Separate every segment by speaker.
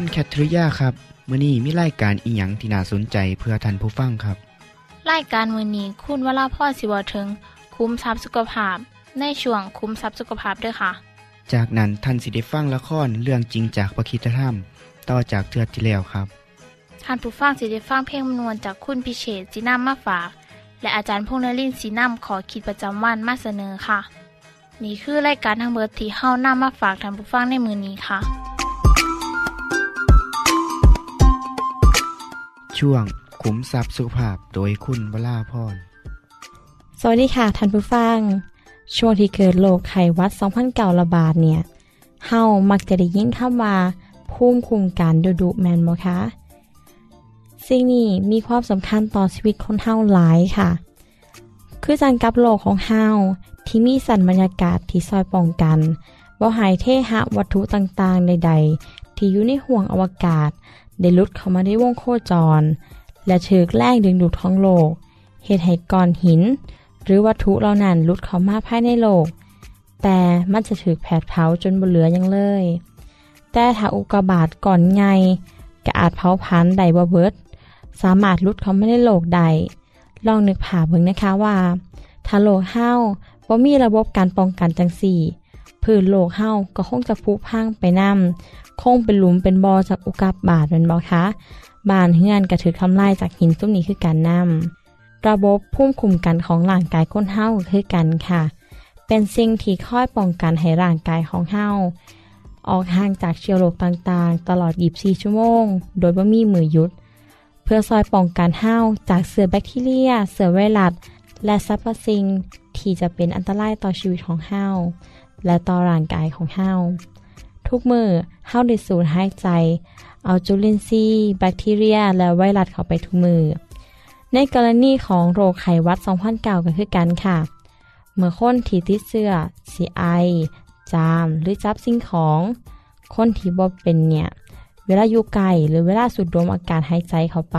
Speaker 1: คุณแคทริยาครับมื่อนี้มีรายการอิหยังที่น่าสนใจเพื่อท่านผู้ฟังครับ
Speaker 2: รายการมือนี้คุณวราพ่อสิวถึง คุ้มทรัพย์สุขภาพ ในช่วงคุ้มทรัพย์สุขภาพด้วยค่ะ
Speaker 1: จากนั้นท่านสิได้ฟังละครเรื่องจริงจากประคีตธรรม ต่อจากเทือกที่แล้วครับ
Speaker 2: ท่านผู้ฟังสิได้ฟังเพลงมนวนจากคุณพิเชษจีนัมมาฝาก และอาจารย์พงษ์นรินทร์สีนัมขอขีดประจำวันมาเสนอค่ะ นี่คือรายการทางเบอร์ที่เฮ้านํมาฝากท่านผู้ฟังในมือนี้ค่ะ
Speaker 1: ช่วงขุมทรัพย์สุขภาพโดยคุณวราพร
Speaker 3: สวัสดีค่ะท่านผู้ฟัง ช่วงที่เกิดโรคไข้หวัด2009ระบาดเนี่ย เฮามักจะได้ยินคำว่าภูมิคุ้มกันดุดุแมนบ่คะสิ่งนี้มีความสำคัญต่อชีวิตคนเฮาหลายค่ะ คือจันกับโลกของเฮาที่มีสันบรรยากาศที่ซอยป้องกันบ่หายเทหะวัตถุต่างๆ ใด ๆ ที่อยู่ในห่วงอวกาศ ได้ลุดเข้ามาในวงโคจร และเชิกแรงดึงดูดของโลกเหตุให้ก้อนหิน หรือวัตถุเหล่านั้นลุดเข้ามาภายในโลก แต่มันจะถูกแผดเผาจนบ่เหลือยังเลย แต่ถ้าอุกกาบาตก่อนไงก็อาจเผาผลาญได้บ่เบิด สามารถลุดเข้ามาในโลกได้ลองนึกภาเบิ่งนะคะว่า ถ้าโลกเฮาบ่มีระบบการป้องกันจังสี่ พื้นโลกเฮาก็คงจะผุพังไปนํคงเป็นหลุมเป็นบ่อจากอุกกาบาตแม่นบ่คะบานเฮือนก็ถูกทำลายจากหินตุ้มนี้คือการนํระบบภูมิคุ้มกันของร่างกายคนเฮาคือกันค่ะ เป็นสิ่งที่คอยป้องกันให้ร่างกายของเฮาออกห่างจากเชื้อโรคต่างๆ ตลอด 24 ชั่วโมง โดยบ่มีมือยุด เพื่อซอยป้องกันเฮาจากเสือแบคทีเรีย เสือไวรัส และสรรพสิ่งที่จะเป็นอันตรายต่อชีวิตของเฮา และต่อร่างกายของเฮาทุกมือเฮาได้สูดหายใจ เอาจุลินทรีย์แบคทีเรีย และไวรัสเข้าไปทุกมือ ในกรณีของโรคไขวัด2009ก็คือกันค่ะ เมื่อคนที่ติดเสื้อสีไอ จาม หรือจับสิ่งของ คนที่บ่เป็นเนี่ย เวลาอยู่ไกลหรือเวลาสูดดมอากาศหายใจเข้าไป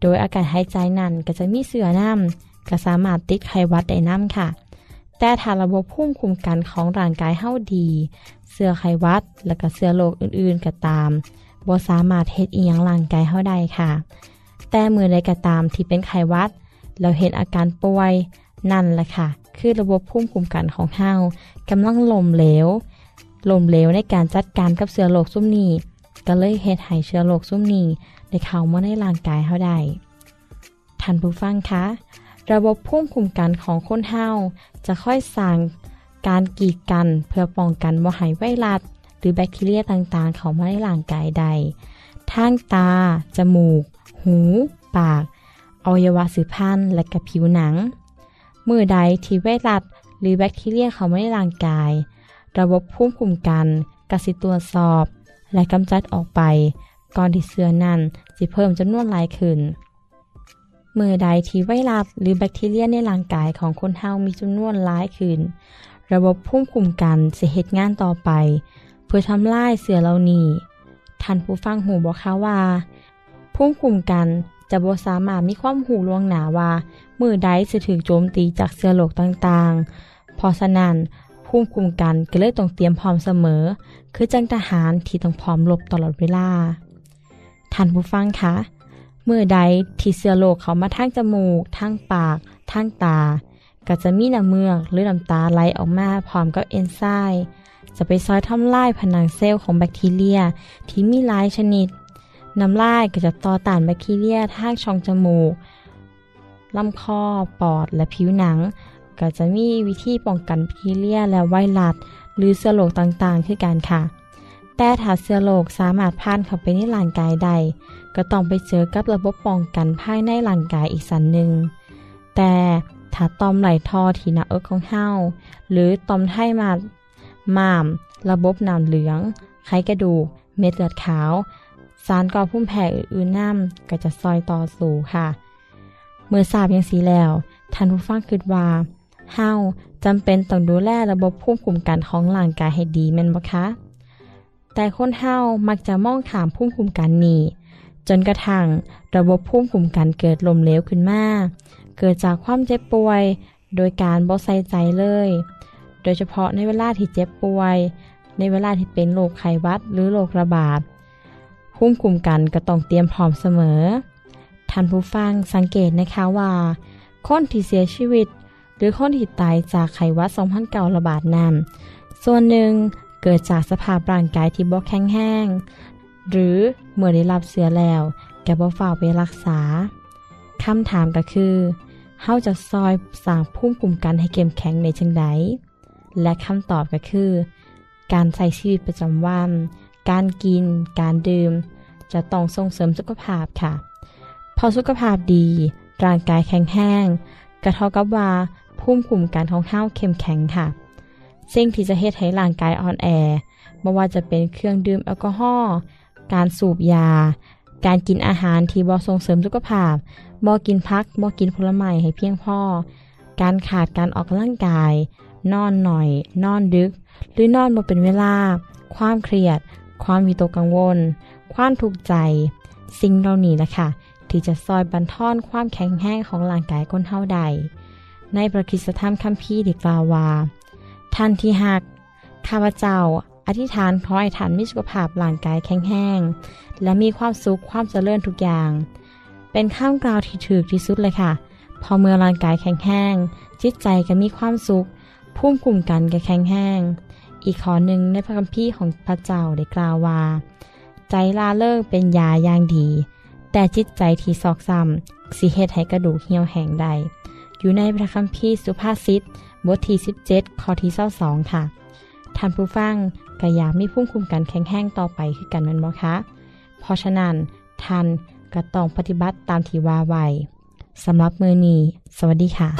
Speaker 3: โดยอากาศหายใจนั้นก็จะมีเสื้อน้ำก็สามารถติดไขวัดได้น้ำค่ะ แต่ถ้าระบบภูมิคุ้มกันของร่างกายเฮาดี เสื้อไขวัด และก็เสื้อโรคอื่นๆก็ตามบ่สามารถเฮ็ดอีหยังร่างกายเฮาได้ค่ะ แต่มือใดก็ตามที่เป็นไขวัดแล้วเห็นอาการป่วย นั่นแหละค่ะ คือระบบภูมิคุ้มกันของเฮากำลังล่มเหลวล่มเหลวในการจัดการกับเชื้อโรคซุ่มนี้ ก็เลยเฮ็ดให้เชื้อโรคซุ่มนี้ได้เข้ามาในร่างกายเฮาได้ท่านผู้ฟังคะ ระบบภูมิคุ้มกันของคนเฮาจะค่อยสร้างการกีดกันเพื่อป้องกันบ่ให้ไวรัสหรือแบคทีเรียต่างๆ เข้ามาในร่างกายใด ทางตา จมูก หู ปากอวัยวะสืบพันธุ์และกับผิวหนัง มือใดที่ไวรัสหรือแบคทีเรียเข้ามาในร่างกาย ระบบภูมิคุ้มกันกสิตรวจสอบ และกำจัดออกไป ก่อนที่เสื้อนั้นจะเพิ่มจำนวนหลายขึ้น เมื่อใดที่ไวรัสหรือแบคทีเรียในร่างกายของคนเฮามีจำนวนหลายขึ้น ระบบภูมิคุ้มกันจะเหตุงานต่อไป เพื่อทำลายเสือเหล่านี้ท่านผู้ฟังหูบอกค่ะว่าภูมิคุ้มกันจะบ่สามารถมีความหูลวงหนาว่า มือใดจะถูกโจมตีจากเสือโรคต่างๆพราะฉะนั้นภูมิคุ้มกันก็เลยต้องเตรียมพร้อมเสมอ คือจังทหารที่ต้องพร้อมรบตลอดเวลาท่านผู้ฟังคะ มื่อใดที่เสือโรคเขามาทางจมูกทางปากทางตา ก็จะมีน้ำเมือกหรือน้ำตาไหลออกมาพร้อมกับเอนไซม์จะไปซอยทำลายผนังเซลล์ของแบคทีเรีย ที่มีหลายชนิด น้ำลายก็จะต่อต้านแบคทีเรียทางช่องจมูกลำคอ ปอด และผิวหนัง ก็จะมีวิธีป้องกันแบคทีเรียและไวรัสหรือเชื้อโรคต่างๆ คือกันค่ะ แต่ถ้าเชื้อโรคสามารถผ่านเข้าไปในร่างกายได้ ก็ต้องไปเจอกับระบบป้องกันภายในร่างกายอีกสันหนึ่ง แต่ถ้าตอมไหลทอที่หน้าอกของเฮาหรือตอมไทมาม่าม ระบบน้ำเหลือง ไขกระดูก เม็ดเลือดขาว สารก่อพุ่มแผ่อื่นๆน้ำก็จะซอยต่อสู่ค่ะ เมื่อทราบอย่างสีแล้วท่านผู้ฟังคิดว่าเฮาจำเป็นต้องดูแลระบบภูมิคุ้มกันของร่างกายให้ดีแม่นบ่คะ แต่คนเฮามักจะมองขามภูมิคุ้มกันนี้ จนกระทั่งระบบภูมิคุ้มกันเกิดลมเหลวขึ้นมา เกิดจากความเจ็บป่วย โดยการบ่ใส่ใจเลย โดยเฉพาะในเวลาที่เจ็บป่วย ในเวลาที่เป็นโรคไข้หวัดหรือโรคระบาดภูมิคุ้มกันก็ต้องเตรียมพร้อมเสมอ ท่านผู้ฟังสังเกตนะคะว่าคนที่เสียชีวิต หรือคนที่ตายจากไข้หวัด2009ระบาดนั้นส่วนหนึ่งเกิดจากสภาพร่างกายที่บ่แข็งแรง หรือเมื่อได้รับเสือแล้วแกบ่ฝ่ากไปรักษาคำถามก็คือเฮาจะซอยสร้างภูมิคุ้มกันให้เข้มแข็งในจังใดและคำตอบก็คือ การใช้ชีวิตประจำวัน การกิน การดื่ม จะต้องส่งเสริมสุขภาพค่ะ พอสุขภาพดี ร่างกายแข็งแรงก็เท่ากับว่าภูมิคุ้มกันของเฮาเข้มแข็งค่ะสิ่งที่จะเฮ็ดให้ร่างกายอ่อนแอไม่ว่าจะเป็นเครื่องดื่มแอลกอฮอล์ การสูบยา การกินอาหารที่บ่ส่งเสริมสุขภาพบ่กินพักบ่กินผลไม้ให้เพียงพอการขาดการออกกำลังกาย นอนหน่อย นอนดึก หรือนอนบ่เป็นเวลา ความเครียด ความวิตกกังวล ความทุกข์ใจ สิ่งเหล่านี้แหละค่ะที่จะซอยบันทอนความแข็งแรงของร่างกายคนเฮาใด ในประคิสธรรมคัมภีร์ด้กล่าวว่าท่านที่หักข้าพเจ้า อธิษฐานขอให้ท่านมีสุขภาพร่างกายแข็งแรงและมีความสุขความเจริญทุกอย่าง เป็นข้ามกล่าวที่ถูกที่สุดเลยค่ะ พอเมื่อร่างกายแข็งแรงจิตใจก็มีความสุขภูมิคุ้มกันก็แข็งแรงอีกข้อหนึ่งในพระคัมภีร์ของพระเจ้าได้กล่าวว่า ใจลาเลิกเป็นยาอย่างดี แต่จิตใจที่ซอกซ้ำสิเฮ็ดให้กระดูกเหี่ยวแห้งได้อยู่ในพระคัมภีร์สุภาษิตบทที่ 17 ข้อที่22ค่ะ ท่านผู้ฟัง ก็อยากมีภูมิคุ้มกันแข็งแรงต่อไปคือกันแมันบ่คะเพราะฉะนั้นท่านก็ต้องปฏิบัติตามที่ว่าไว้สำหรับมือนี้สวัสดีค่ะ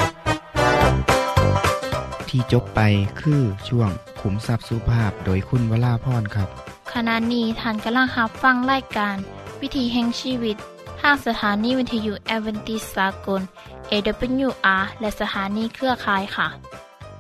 Speaker 1: ที่จบไปคือช่วงขุมทรัพย์สุภาพโดยคุณวราพรครับ
Speaker 2: ขณะนี้ท่านกำลังรับฟังรายการ วิถีแห่งชีวิตทางสถานีวิทยุแอเวนติสากล AWR และสถานีเครือข่ายค่ะ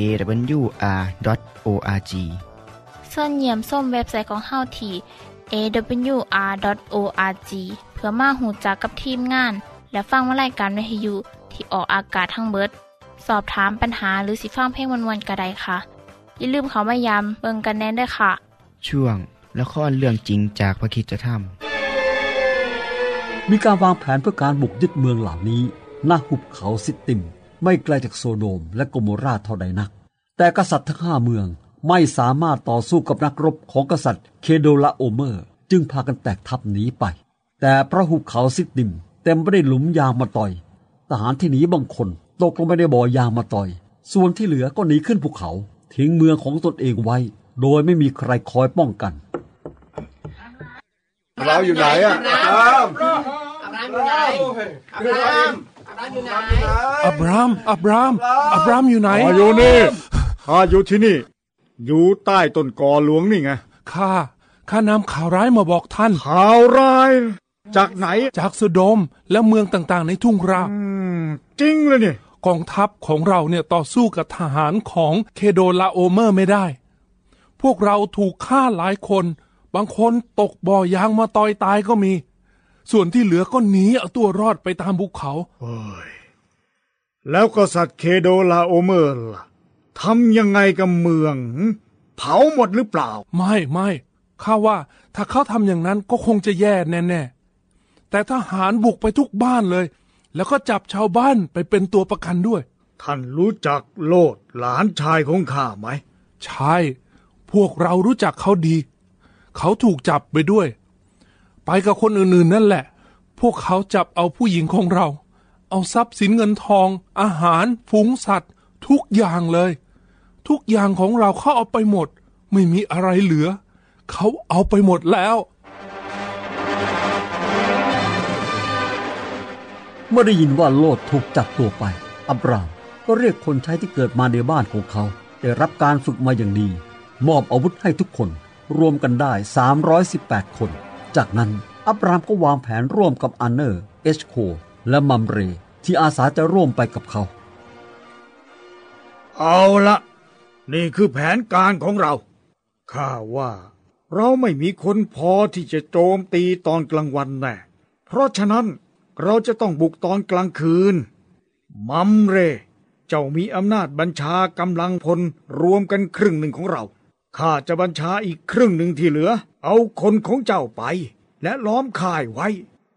Speaker 1: awr.org
Speaker 2: ส่วนเยี่ยมส้มเว็บไซต์ของเฮาที่ awr.org เพื่อมาหูจักกับทีมงาน และฟังวารายการวิทยุที่ออกอากาศทั้งเบิด สอบถามปัญหาหรือสิฟังเพลงวันๆกระไดค่ะ อย่าลืมเขามายามเบิงกันแน่นด้วยค่ะ
Speaker 1: ช่วงละครเรื่องจริงจากพระคิดจะท
Speaker 4: มีการวางแผนเพื่อการบุกยึดเมืองเหล่านี้หน้าหุบเขาซิตติม ไม่ไกลจากโซโดมและโกโมราเท่าใดนัก แต่กษัตริย์ทั้งห้าเมืองไม่สามารถต่อสู้กับนักรบของกษัตริย์เคโดลาโอเมอร์ จึงพากันแตกทัพหนีไป แต่พระหุบเขาซิตติม เต็มไปด้วยหลุมยางมาต่อย ทหารที่หนีบางคนตกลงไปในบ่อยางมาต่อย ส่วนที่เหลือก็หนีขึ้นภูเขา ทิ้งเมืองของตนเองไว้ โดยไม่มีใครคอยป้องกัน
Speaker 5: เราอยู่ไหนอะอ
Speaker 6: อั
Speaker 5: บราม
Speaker 6: บราม อับราม อับรามอยู่ไหน
Speaker 5: อ๋ออยู่นี่ข้าอยู่ที่นี่ อยู่ใต้ต้นกอหลวงนี่ไง
Speaker 6: ข้า ข้านำข่าวร้ายมาบอกท่าน
Speaker 5: ข่าวร้าย จากไหน
Speaker 6: จากสโดมและเมืองต่างๆ ในทุ่งรา
Speaker 5: อืมจริงเลยนี่
Speaker 6: กองทัพของเราเนี่ยต่อสู้กับทหารของเคโดลาโอเมอร์ไม่ได้ พวกเราถูกฆ่าหลายคน บางคนตกบ่อยางมาตอยตายก็มี ส่วนที่เหลือก็หนีเอาตัวรอดไปตามภูเขา
Speaker 5: โอ้ย แล้วกษัตริย์เคโดลาโอเมอร์ล่ะทำยังไงกับเมืองหึเผาหมดหรือเปล่า
Speaker 6: ไม่ไม่ข้าว่าถ้าเขาทำอย่างนั้นก็คงจะแย่แน่ๆ แต่ทหารบุกไปทุกบ้านเลย แล้วก็จับชาวบ้านไปเป็นตัวประกันด้วย
Speaker 5: ท่านรู้จักโลดหลานชายของข้าไหม
Speaker 6: ใช่ พวกเรารู้จักเขาดี เขาถูกจับไปด้วย ไปกับคนอื่นๆ นั่นแหละ พวกเขาจับเอาผู้หญิงของเรา เอาทรัพย์สินเงินทอง อาหาร ฝูงสัตว์ ทุกอย่างเลย ทุกอย่างของเราเขาเอาไปหมด ไม่มีอะไรเหลือ เขาเอาไปหมดแล้ว
Speaker 4: เมื่อได้ยินว่าโลดถูกจับตัวไป อับรามก็เรียกคนใช้ที่เกิดมาในบ้านของเขา ได้รับการฝึกมาอย่างดี มอบอาวุธให้ทุกคน รวมกันได้ 318 คน จากนั้นอับรามก็วางแผนร่วมกับอันเนอร์ เอชโค และมัมเร ที่อาสาจะร่วมไปกับเขา
Speaker 5: เอาละนี่คือแผนการของเรา ข้าว่า เราไม่มีคนพอที่จะโจมตีตอนกลางวันแน่เพราะฉะนั้นเราจะต้องบุกตอนกลางคืน มัมเร เจ้ามีอำนาจบัญชากำลังพลรวมกันครึ่งหนึ่งของเราข้าจะบัญชาอีกครึ่งหนึ่งที่เหลือ เอาคนของเจ้าไป และล้อมค่ายไว้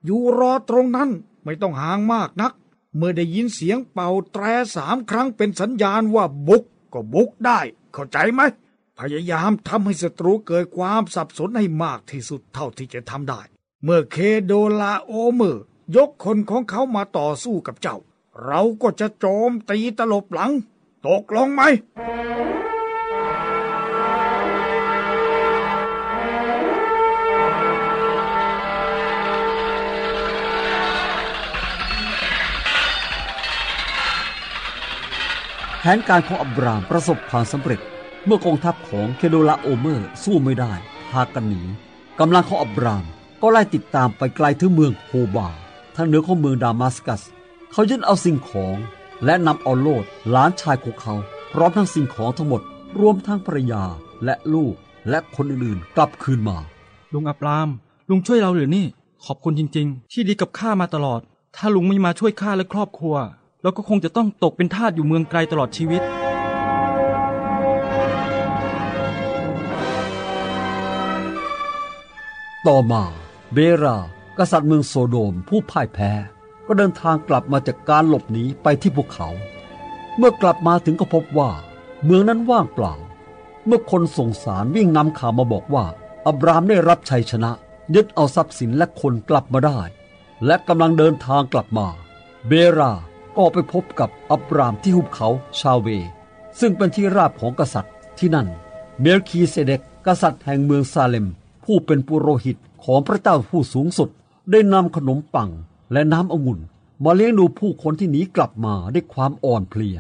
Speaker 5: อยู่รอตรงนั้นไม่ต้องห่างมากนัก เมื่อได้ยินเสียงเป่าแตรสามครั้งเป็นสัญญาณว่าบุกก็บุกได้ เข้าใจไหม พยายามทำให้ศัตรูเกิดความสับสนให้มากที่สุดเท่าที่จะทำได้ เมื่อเคโดลาโอเมอร์ยกคนของเขามาต่อสู้กับเจ้า เราก็จะโจมตีตลบหลัง ตกลงไหม
Speaker 4: ผนการของอับรามประสบความสำเร็จ เมื่อกองทัพของเคโดลาโอเมอร์สู้ไม่ได้พากันหนีกำลังของอับรามก็ไล่ติดตามไปไกลถึงเมืองโฮบาทางเหนือของเมืองดามัสกัส เขายึดเอาสิ่งของและนำเอาโลดหลานชายของเขา พร้อมทั้งสิ่งของทั้งหมด รวมทั้งภรรยาและลูกและคนอื่นๆ กลับคืนมา
Speaker 7: ลุงอับราม ลุงช่วยเราหรือนี่ ขอบคุณจริง ๆ ที่ดีกับข้ามาตลอด ถ้าลุงไม่มาช่วยข้าและครอบครัว เราก็คงจะต้องตกเป็นทาสอยู่เมืองไกลตลอดชีวิต
Speaker 4: ต่อมาเบรากษัตริย์เมืองโซโดมผู้พ่ายแพ้ ก็เดินทางกลับมาจากการหลบหนีไปที่ภูเขา เมื่อกลับมาถึงก็พบว่า เมืองนั้นว่างเปล่า เมื่อคนส่งสารวิ่งนำข่าวมาบอกว่า อับรามได้รับชัยชนะ ยึดเอาทรัพย์สินและคนกลับมาได้ และกำลังเดินทางกลับมา เบรา ก็ไปพบกับอับรามที่หุบเขาชาเว ซึ่งเป็นที่ราบของกษัตริย์ที่นั่น เมลคีเซเดกกษัตริย์แห่งเมืองซาเลม ผู้เป็นปุโรหิตของพระเจ้าผู้สูงสุด ได้นำขนมปังและน้ำองุ่น มาเลี้ยงดูผู้คนที่หนีกลับมาด้วยความอ่อนเพลีย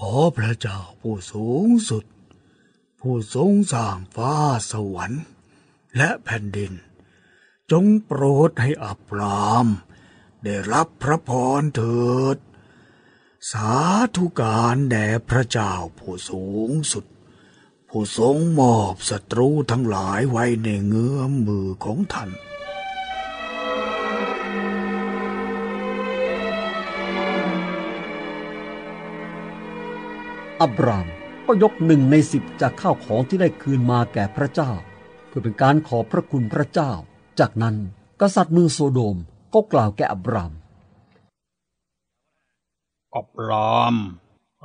Speaker 5: ขอพระเจ้าผู้สูงสุด ผู้ทรงสร้างฟ้าสวรรค์ และแผ่นดิน จงโปรดให้อับราม ได้รับพระพรเถิด สาธุการแด่พระเจ้าผู้สูงสุด ผู้ทรงมอบศัตรูทั้งหลายไว้ในเงื้อมมือของท่าน
Speaker 4: อับรามก็ยกหนึ่งในสิบจากข้าวของที่ได้คืนมาแก่พระเจ้า เพื่อเป็นการขอบพระคุณพระเจ้า จากนั้นกษัตริย์เมืองโซโดม ก็กล่าวแก่อับราม
Speaker 8: อับราม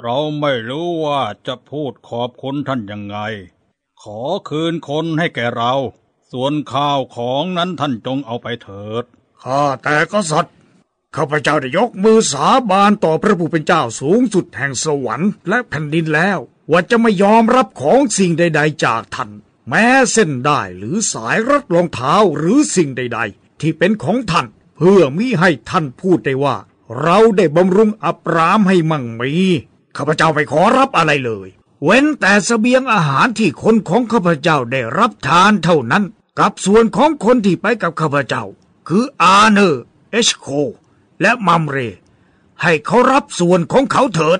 Speaker 8: เราไม่รู้ว่าจะพูดขอบคุณท่านยังไง ขอคืนคนให้แก่เรา ส่วนข้าวของนั้นท่านจงเอาไปเถิด
Speaker 5: ข้าแต่กษัตริย์ข้าพเจ้าได้ยกมือสาบานต่อพระผู้เป็นเจ้าสูงสุดแห่งสวรรค์และแผ่นดินแล้ว ว่าจะไม่ยอมรับของสิ่งใด ๆ จากท่านแม้เส้นได้หรือสายรัดรองเท้าหรือสิ่งใด ๆ ที่เป็นของท่าน เพื่อมิให้ท่านพูดได้ว่า เราได้บำรุงอับรามให้มั่งมีข้าพเจ้าไม่ขอรับอะไรเลย เว้นแต่เสบียงอาหารที่คนของข้าพเจ้าได้รับทานเท่านั้น กับส่วนของคนที่ไปกับข้าพเจ้า คืออาเนอร์เอชโค และมัมเร ให้เขารับส่วนของเขาเถิด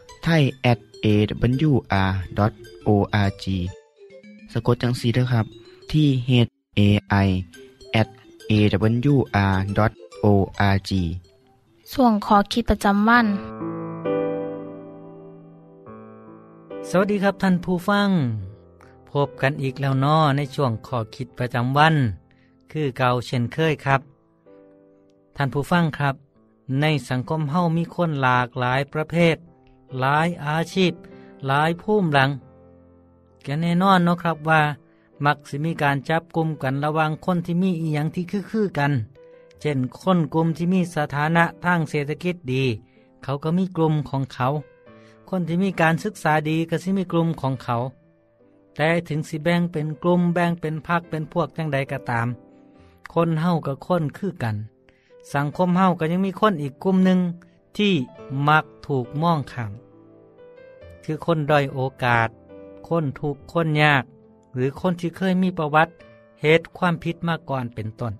Speaker 1: ไทย at awr.org สะกดจังสีด้วยครับ ที่ h a i at awr.org
Speaker 2: ส่วนขอคิดประจำวัน
Speaker 9: สวัสดีครับท่านผู้ฟัง พบกันอีกแล้วนอในช่วงข้อคิดประจำวัน คือเก่าเช่นเคยครับ ท่านผู้ฟังครับ ในสังคมเฮามีคนหลากหลายประเภท หลายอาชีพ หลายภูมิหลัง แกแน่นอนเนาะครับว่า มักสิมีการจับกลุ่มกันระว่างคนที่มีอีหยังที่คือๆกัน เช่นคนกลุ่มที่มีสถานะทางเศรษฐกิจดี เขาก็มีกลุ่มของเขาคคนที่มีการศึกษาดีก็สิมีกลุ่มของเขา แต่ถึงสิแบ่งเป็นกลุ่มแบ่งเป็นพักเป็นพวกจังใดก็ตาม คนเฮากับคนคือกัน สังคมเฮาก็ยังมีคนอีกกลุ่มหนึ่ง ที่มักถูกมองข้ามคือคนด้อยโอกาส คนถูกคนยาก หรือคนที่เคยมีประวัติเหตุความผิดมาก่อนเป็นต้น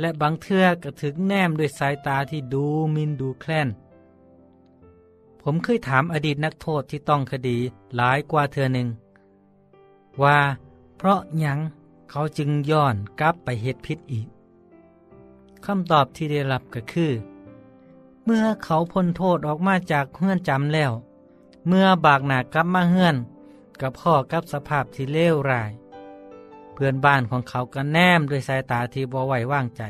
Speaker 9: และบางเทื่อก็ถึงแนมด้วยสายตาที่ดูมินดูแคลน ผมเคยถามอดีตนักโทษที่ต้องคดีหลายกว่าเทือหนึ่ง ว่าเพราะยังเขาจึงย้อนกลับไปเหตุผิดอีกคำตอบที่ได้รับก็คือ เมื่อเขาพ้นโทษออกมาจากเฮือนจำแล้ว เมื่อบากหนากลับมาเฮือนกับพ่อกับสภาพที่เลวร้าย เพื่อนบ้านของเขาก็แนมด้วยสายตาที่บ่ไหว้วางใจ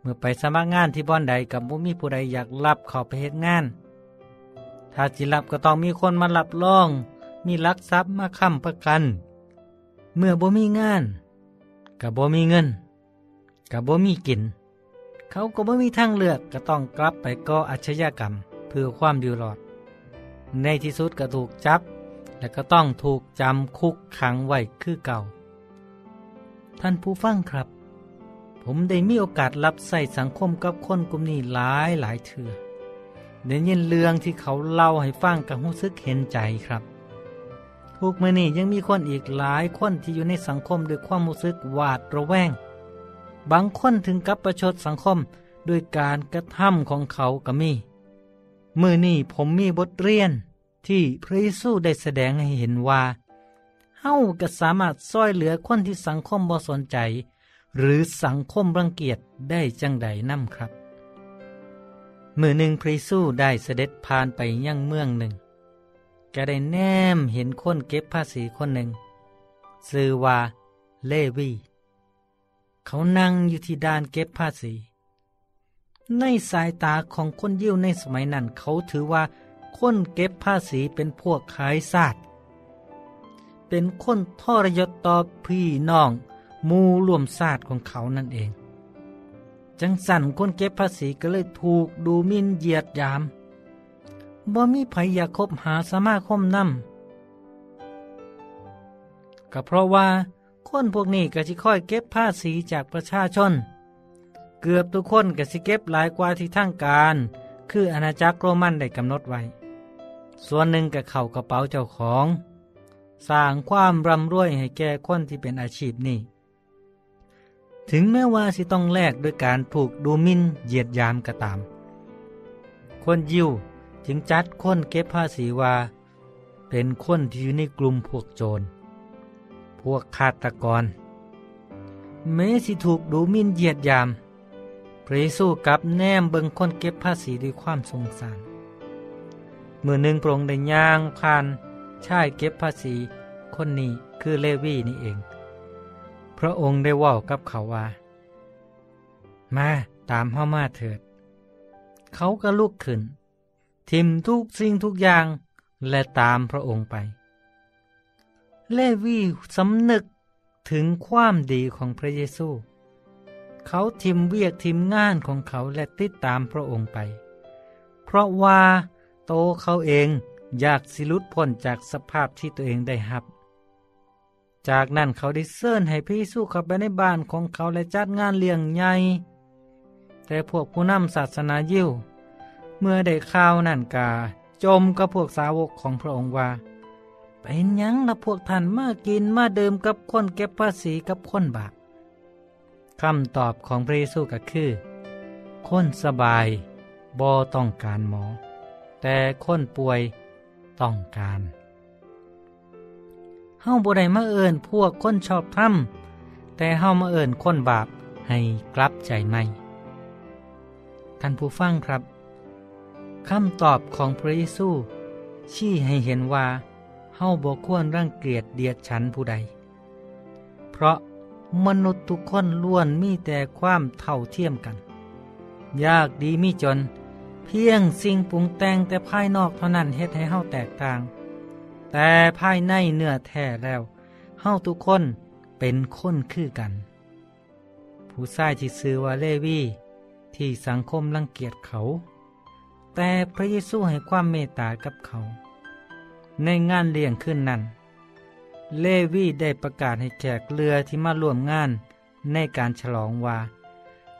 Speaker 9: เมื่อไปสมัครงานที่บ่อนใดกับบ่มีผู้ใดอยากรับเขาไปเฮ็ดงาน ถ้าจิรับก็ต้องมีคนมารับรอง มีลักทรัพย์มาค้ำประกัน เมื่อบ่มีงานกับบ่มีเงินกับบ่มีกิน เขาก็บ่มีทางเลือกก็ต้องกลับไปก่ออาชญากรรม เพื่อความอยู่รอด ในที่สุดก็ถูกจับ และก็ต้องถูกจำคุกขังไว้คือเก่า ท่านผู้ฟังครับ ผมได้มีโอกาสรับใส่สังคมกับคนกลุ่มนี้หลายหลายเถื่อได้ยินเรื่องที่เขาเล่าให้ฟังกับรู้สึกเห็นใจครับทุกมื่อนี้ยังมีคนอีกหลายคนที่อยู่ในสังคมด้วยความรู้สึกหวาดระแวง บางคนถึงกับประชดสังคมด้วยการกระทำของเขาก็มี มือนี้ผมมีบทเรียนที่พระเยซูได้แสดงให้เห็นว่าเฮาก็สามารถช่วยเหลือคนที่สังคมบ่สนใจ หรือสังคมรังเกียจได้จังใดนั่มครับ มือหนึ่งพระเยซูได้เสด็จผ่านไปยังเมืองหนึ่งแกได้แนมเห็นคนเก็บภาษีคนหนึ่งชื่อว่าเลวี เขานั่งอยู่ที่ด้านเก็บภาษี ในสายตาของคนยิวในสมัยนั้นเขาถือว่าคนเก็บภาษีเป็นพวกขายศาสตร์เป็นคนทรยศต่อพี่น้องมูรวมศาสตร์ของเขานั่นเอง จังสันคนเก็บภาษีก็เลยถูกดูมินเหยียดยาม บ่มีไผอยากคบหาสมาคมนำก็เพราะว่า คนพวกนี้ก็สิค่อยเก็บภาษีจากประชาชน เกือบทุกคนก็สิเก็บหลายกว่าที่ทางการ คืออาณาจักรโรมันได้กำหนดไว้ ส่วนหนึ่งก็เข้ากระเป๋าเจ้าของ สร้างความร่ำรวยให้แก่คนที่เป็นอาชีพนี้ ถึงแม้ว่าสิต้องแลกด้วยการถูกดูมินเหยียดยามก็ตาม คนยิวจึงจัดคนเก็บภาษีว่า เป็นคนที่อยู่ในกลุ่มพวกโจร พวกฆาตกรแม้สิถูกดูมินเหยียดยามพระเยซูกับแนมเบิงคนเก็บภาษีด้วยความสงสาร มือหนึ่งพระองค์ได้ย่างผ่านชายเก็บภาษีคนนี้คือเลวีนี่เอง พระองค์ได้ว่ากับเขาว่า มาตามเข้ามาเถิด เขาก็ลุกขึ้น ทิมทุกสิ่งทุกอย่างและตามพระองค์ไป เลวีสำนึกถึงความดีของพระเยซู เขาทิมเวียกทิมงานของเขาและติดตามพระองค์ไป เพราะว่าโตเขาเองอยากสิลุดพ้นจากสภาพที่ตัวเองได้หับ จากนั้นเขาได้เสิญให้พระเยซูเข้าไปในบ้านของเขาและจัดงานเลี้ยงใหญ่ แต่พวกผู้นำศาสนายิวเมื่อได้ข่าวนั่นกาจมกับพวกสาวกของพระองค์ว่า เป็นยังละพวกท่านมากินมาเดิมกับคนเก็บภาษีกับคนบาปคำตอบของพระเยซูก็คือ คนสบายบ่ต้องการหมอ แต่คนป่วยต้องการเฮาบ่ได้มาเอิญพวกคนชอบทำแต่เฮามาเอิญคนบาปให้กลับใจใหม่ท่านผู้ฟังครับคำตอบของพระเยซูชี้ให้เห็นว่า เฮาบ่ควรรังเกียจเดียดฉันผู้ใด เพราะมนุษย์ทุกคนล้วนมีแต่ความเท่าเทียมกัน ยากดีมีจน เพียงสิ่งปรุงแต่งแต่ภายนอกเท่านั้นเฮ็ดให้เฮาแตกต่าง แต่ภายในเนื้อแท้แล้วเฮาทุกคนเป็นคนคือกัน ผู้ชายที่ซื้อว่าเลวีที่สังคมรังเกียจเขา แต่พระเยซูให้ความเมตตากับเขา ในงานเลี้ยงขึ้นนั้น เลวีได้ประกาศให้แขกเรือที่มาร่วมงานในการฉลองว่า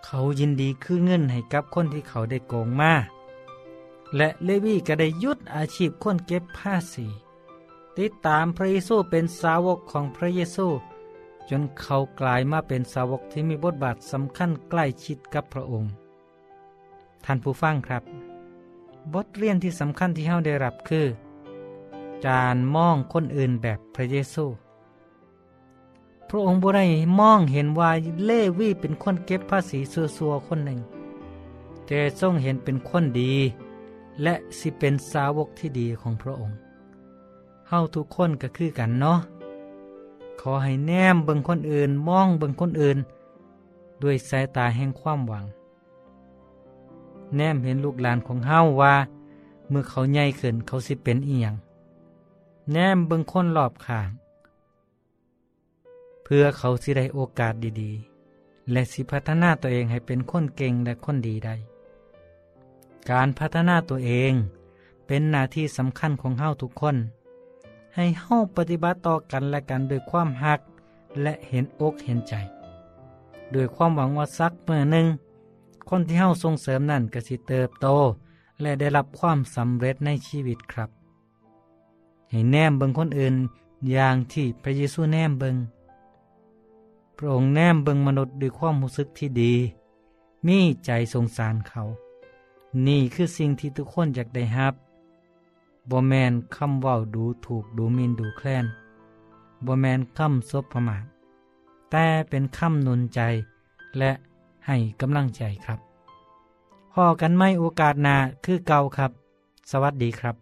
Speaker 9: เขายินดีคือเงินให้กับคนที่เขาได้โกงมาและเลวีก็ได้ยุดอาชีพคนเก็บภาษีติดตามพระเยซูเป็นสาวกของพระเยซู จนเขากลายมาเป็นสาวกที่มีบทบาทสำคัญใกล้ชิดกับพระองค์ ท่านผู้ฟังครับ บทเรียนที่สำคัญที่เฮาได้รับคือ การมองคนอื่นแบบพระเยซู พระองค์บ่ได้มองเห็นว่าเลวีเป็นคนเก็บภาษีซัวๆคนหนึ่ง แต่ทรงเห็นเป็นคนดี และสิเป็นสาวกที่ดีของพระองค์ เฮาทุกคนก็คือกันเนาะ ขอให้แนมเบิ่งคนอื่นมองเบิ่งคนอื่น ด้วยสายตาแห่งความหวัง แนมเห็นลูกหลานของเฮาว่าเมื่อเขาใหญ่ขึ้นเขาสิเป็นอีหยัง แนมเบิ่งคนรอบข้าง เพื่อเขาสิได้โอกาสดีๆ และสิพัฒนาตัวเองให้เป็นคนเก่งและคนดีได้การพัฒนาตัวเองเป็นหน้าที่สำคัญของเฮาทุกคน ให้เฮาปฏิบัติต่อกันและกันด้วยความหัก และเห็นอกเห็นใจด้วยความหวังว่าสักเมื่อหนึ่ง คนที่เฮาส่งเสริมนั่นก็สิเติบโต และได้รับความสำเร็จในชีวิตครับ ให้แนมเบิงคนอื่น อย่างที่พระเยซูแนมเบิงพระองค์แนมเบิงมนุษย์ด้วยความรู้สึกที่ดี มีใจสงสารเขา นี่คือสิ่งที่ทุกคนอยากได้รับบ่แมนคำเว้าดูถูกดูมินดูแคลนบ่แมนคำซบประมาทแต่เป็นคำนุนใจ และให้กำลังใจครับพอกันไม่โอกาสนาคือเก่าครับ สวัสดีครับ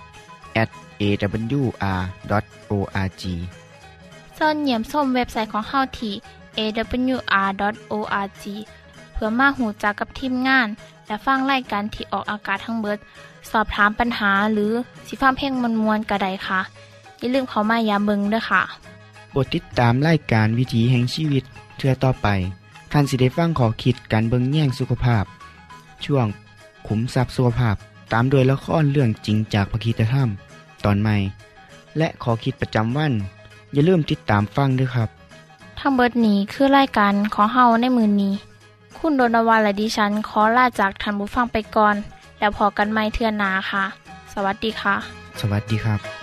Speaker 10: at awr.org
Speaker 2: เสินเยี่ยมส้มเว็บไซต์ของเฮาที่ awr.org เพื่อมาหูจักกับทีมงาน และฟังรายการที่ออกอากาศทั้งเบิด สอบถามปัญหาหรือสิฟ้าเพลงมวลมวลกระไดค่ะ อย่าลืมเขามายามเบิงด้วยค่ะ
Speaker 10: โปรดติดตามรายการวิถีแห่งชีวิตเทือต่อไป ท่านสิได้ฟังขอคิดการเบิงแย่งสุขภาพ ช่วงขุมทรัพย์สุขภาพ ตามโดยละครเรื่องจริงจากพระคีตธรรม ตอนใหม่ และขอคิดประจำวัน อย่าลืมติดตามฟังด้วยครับ
Speaker 2: ทั้งเบิดนี้คือรายการของเฮาในมือนนี้ คุณโดนวันและดิฉันขอลาจากทันบุฟังไปก่อน แล้วพอกันไม่เทื่อนหนาค่ะ สวัสดีค่ะ
Speaker 10: สวัสดีครับ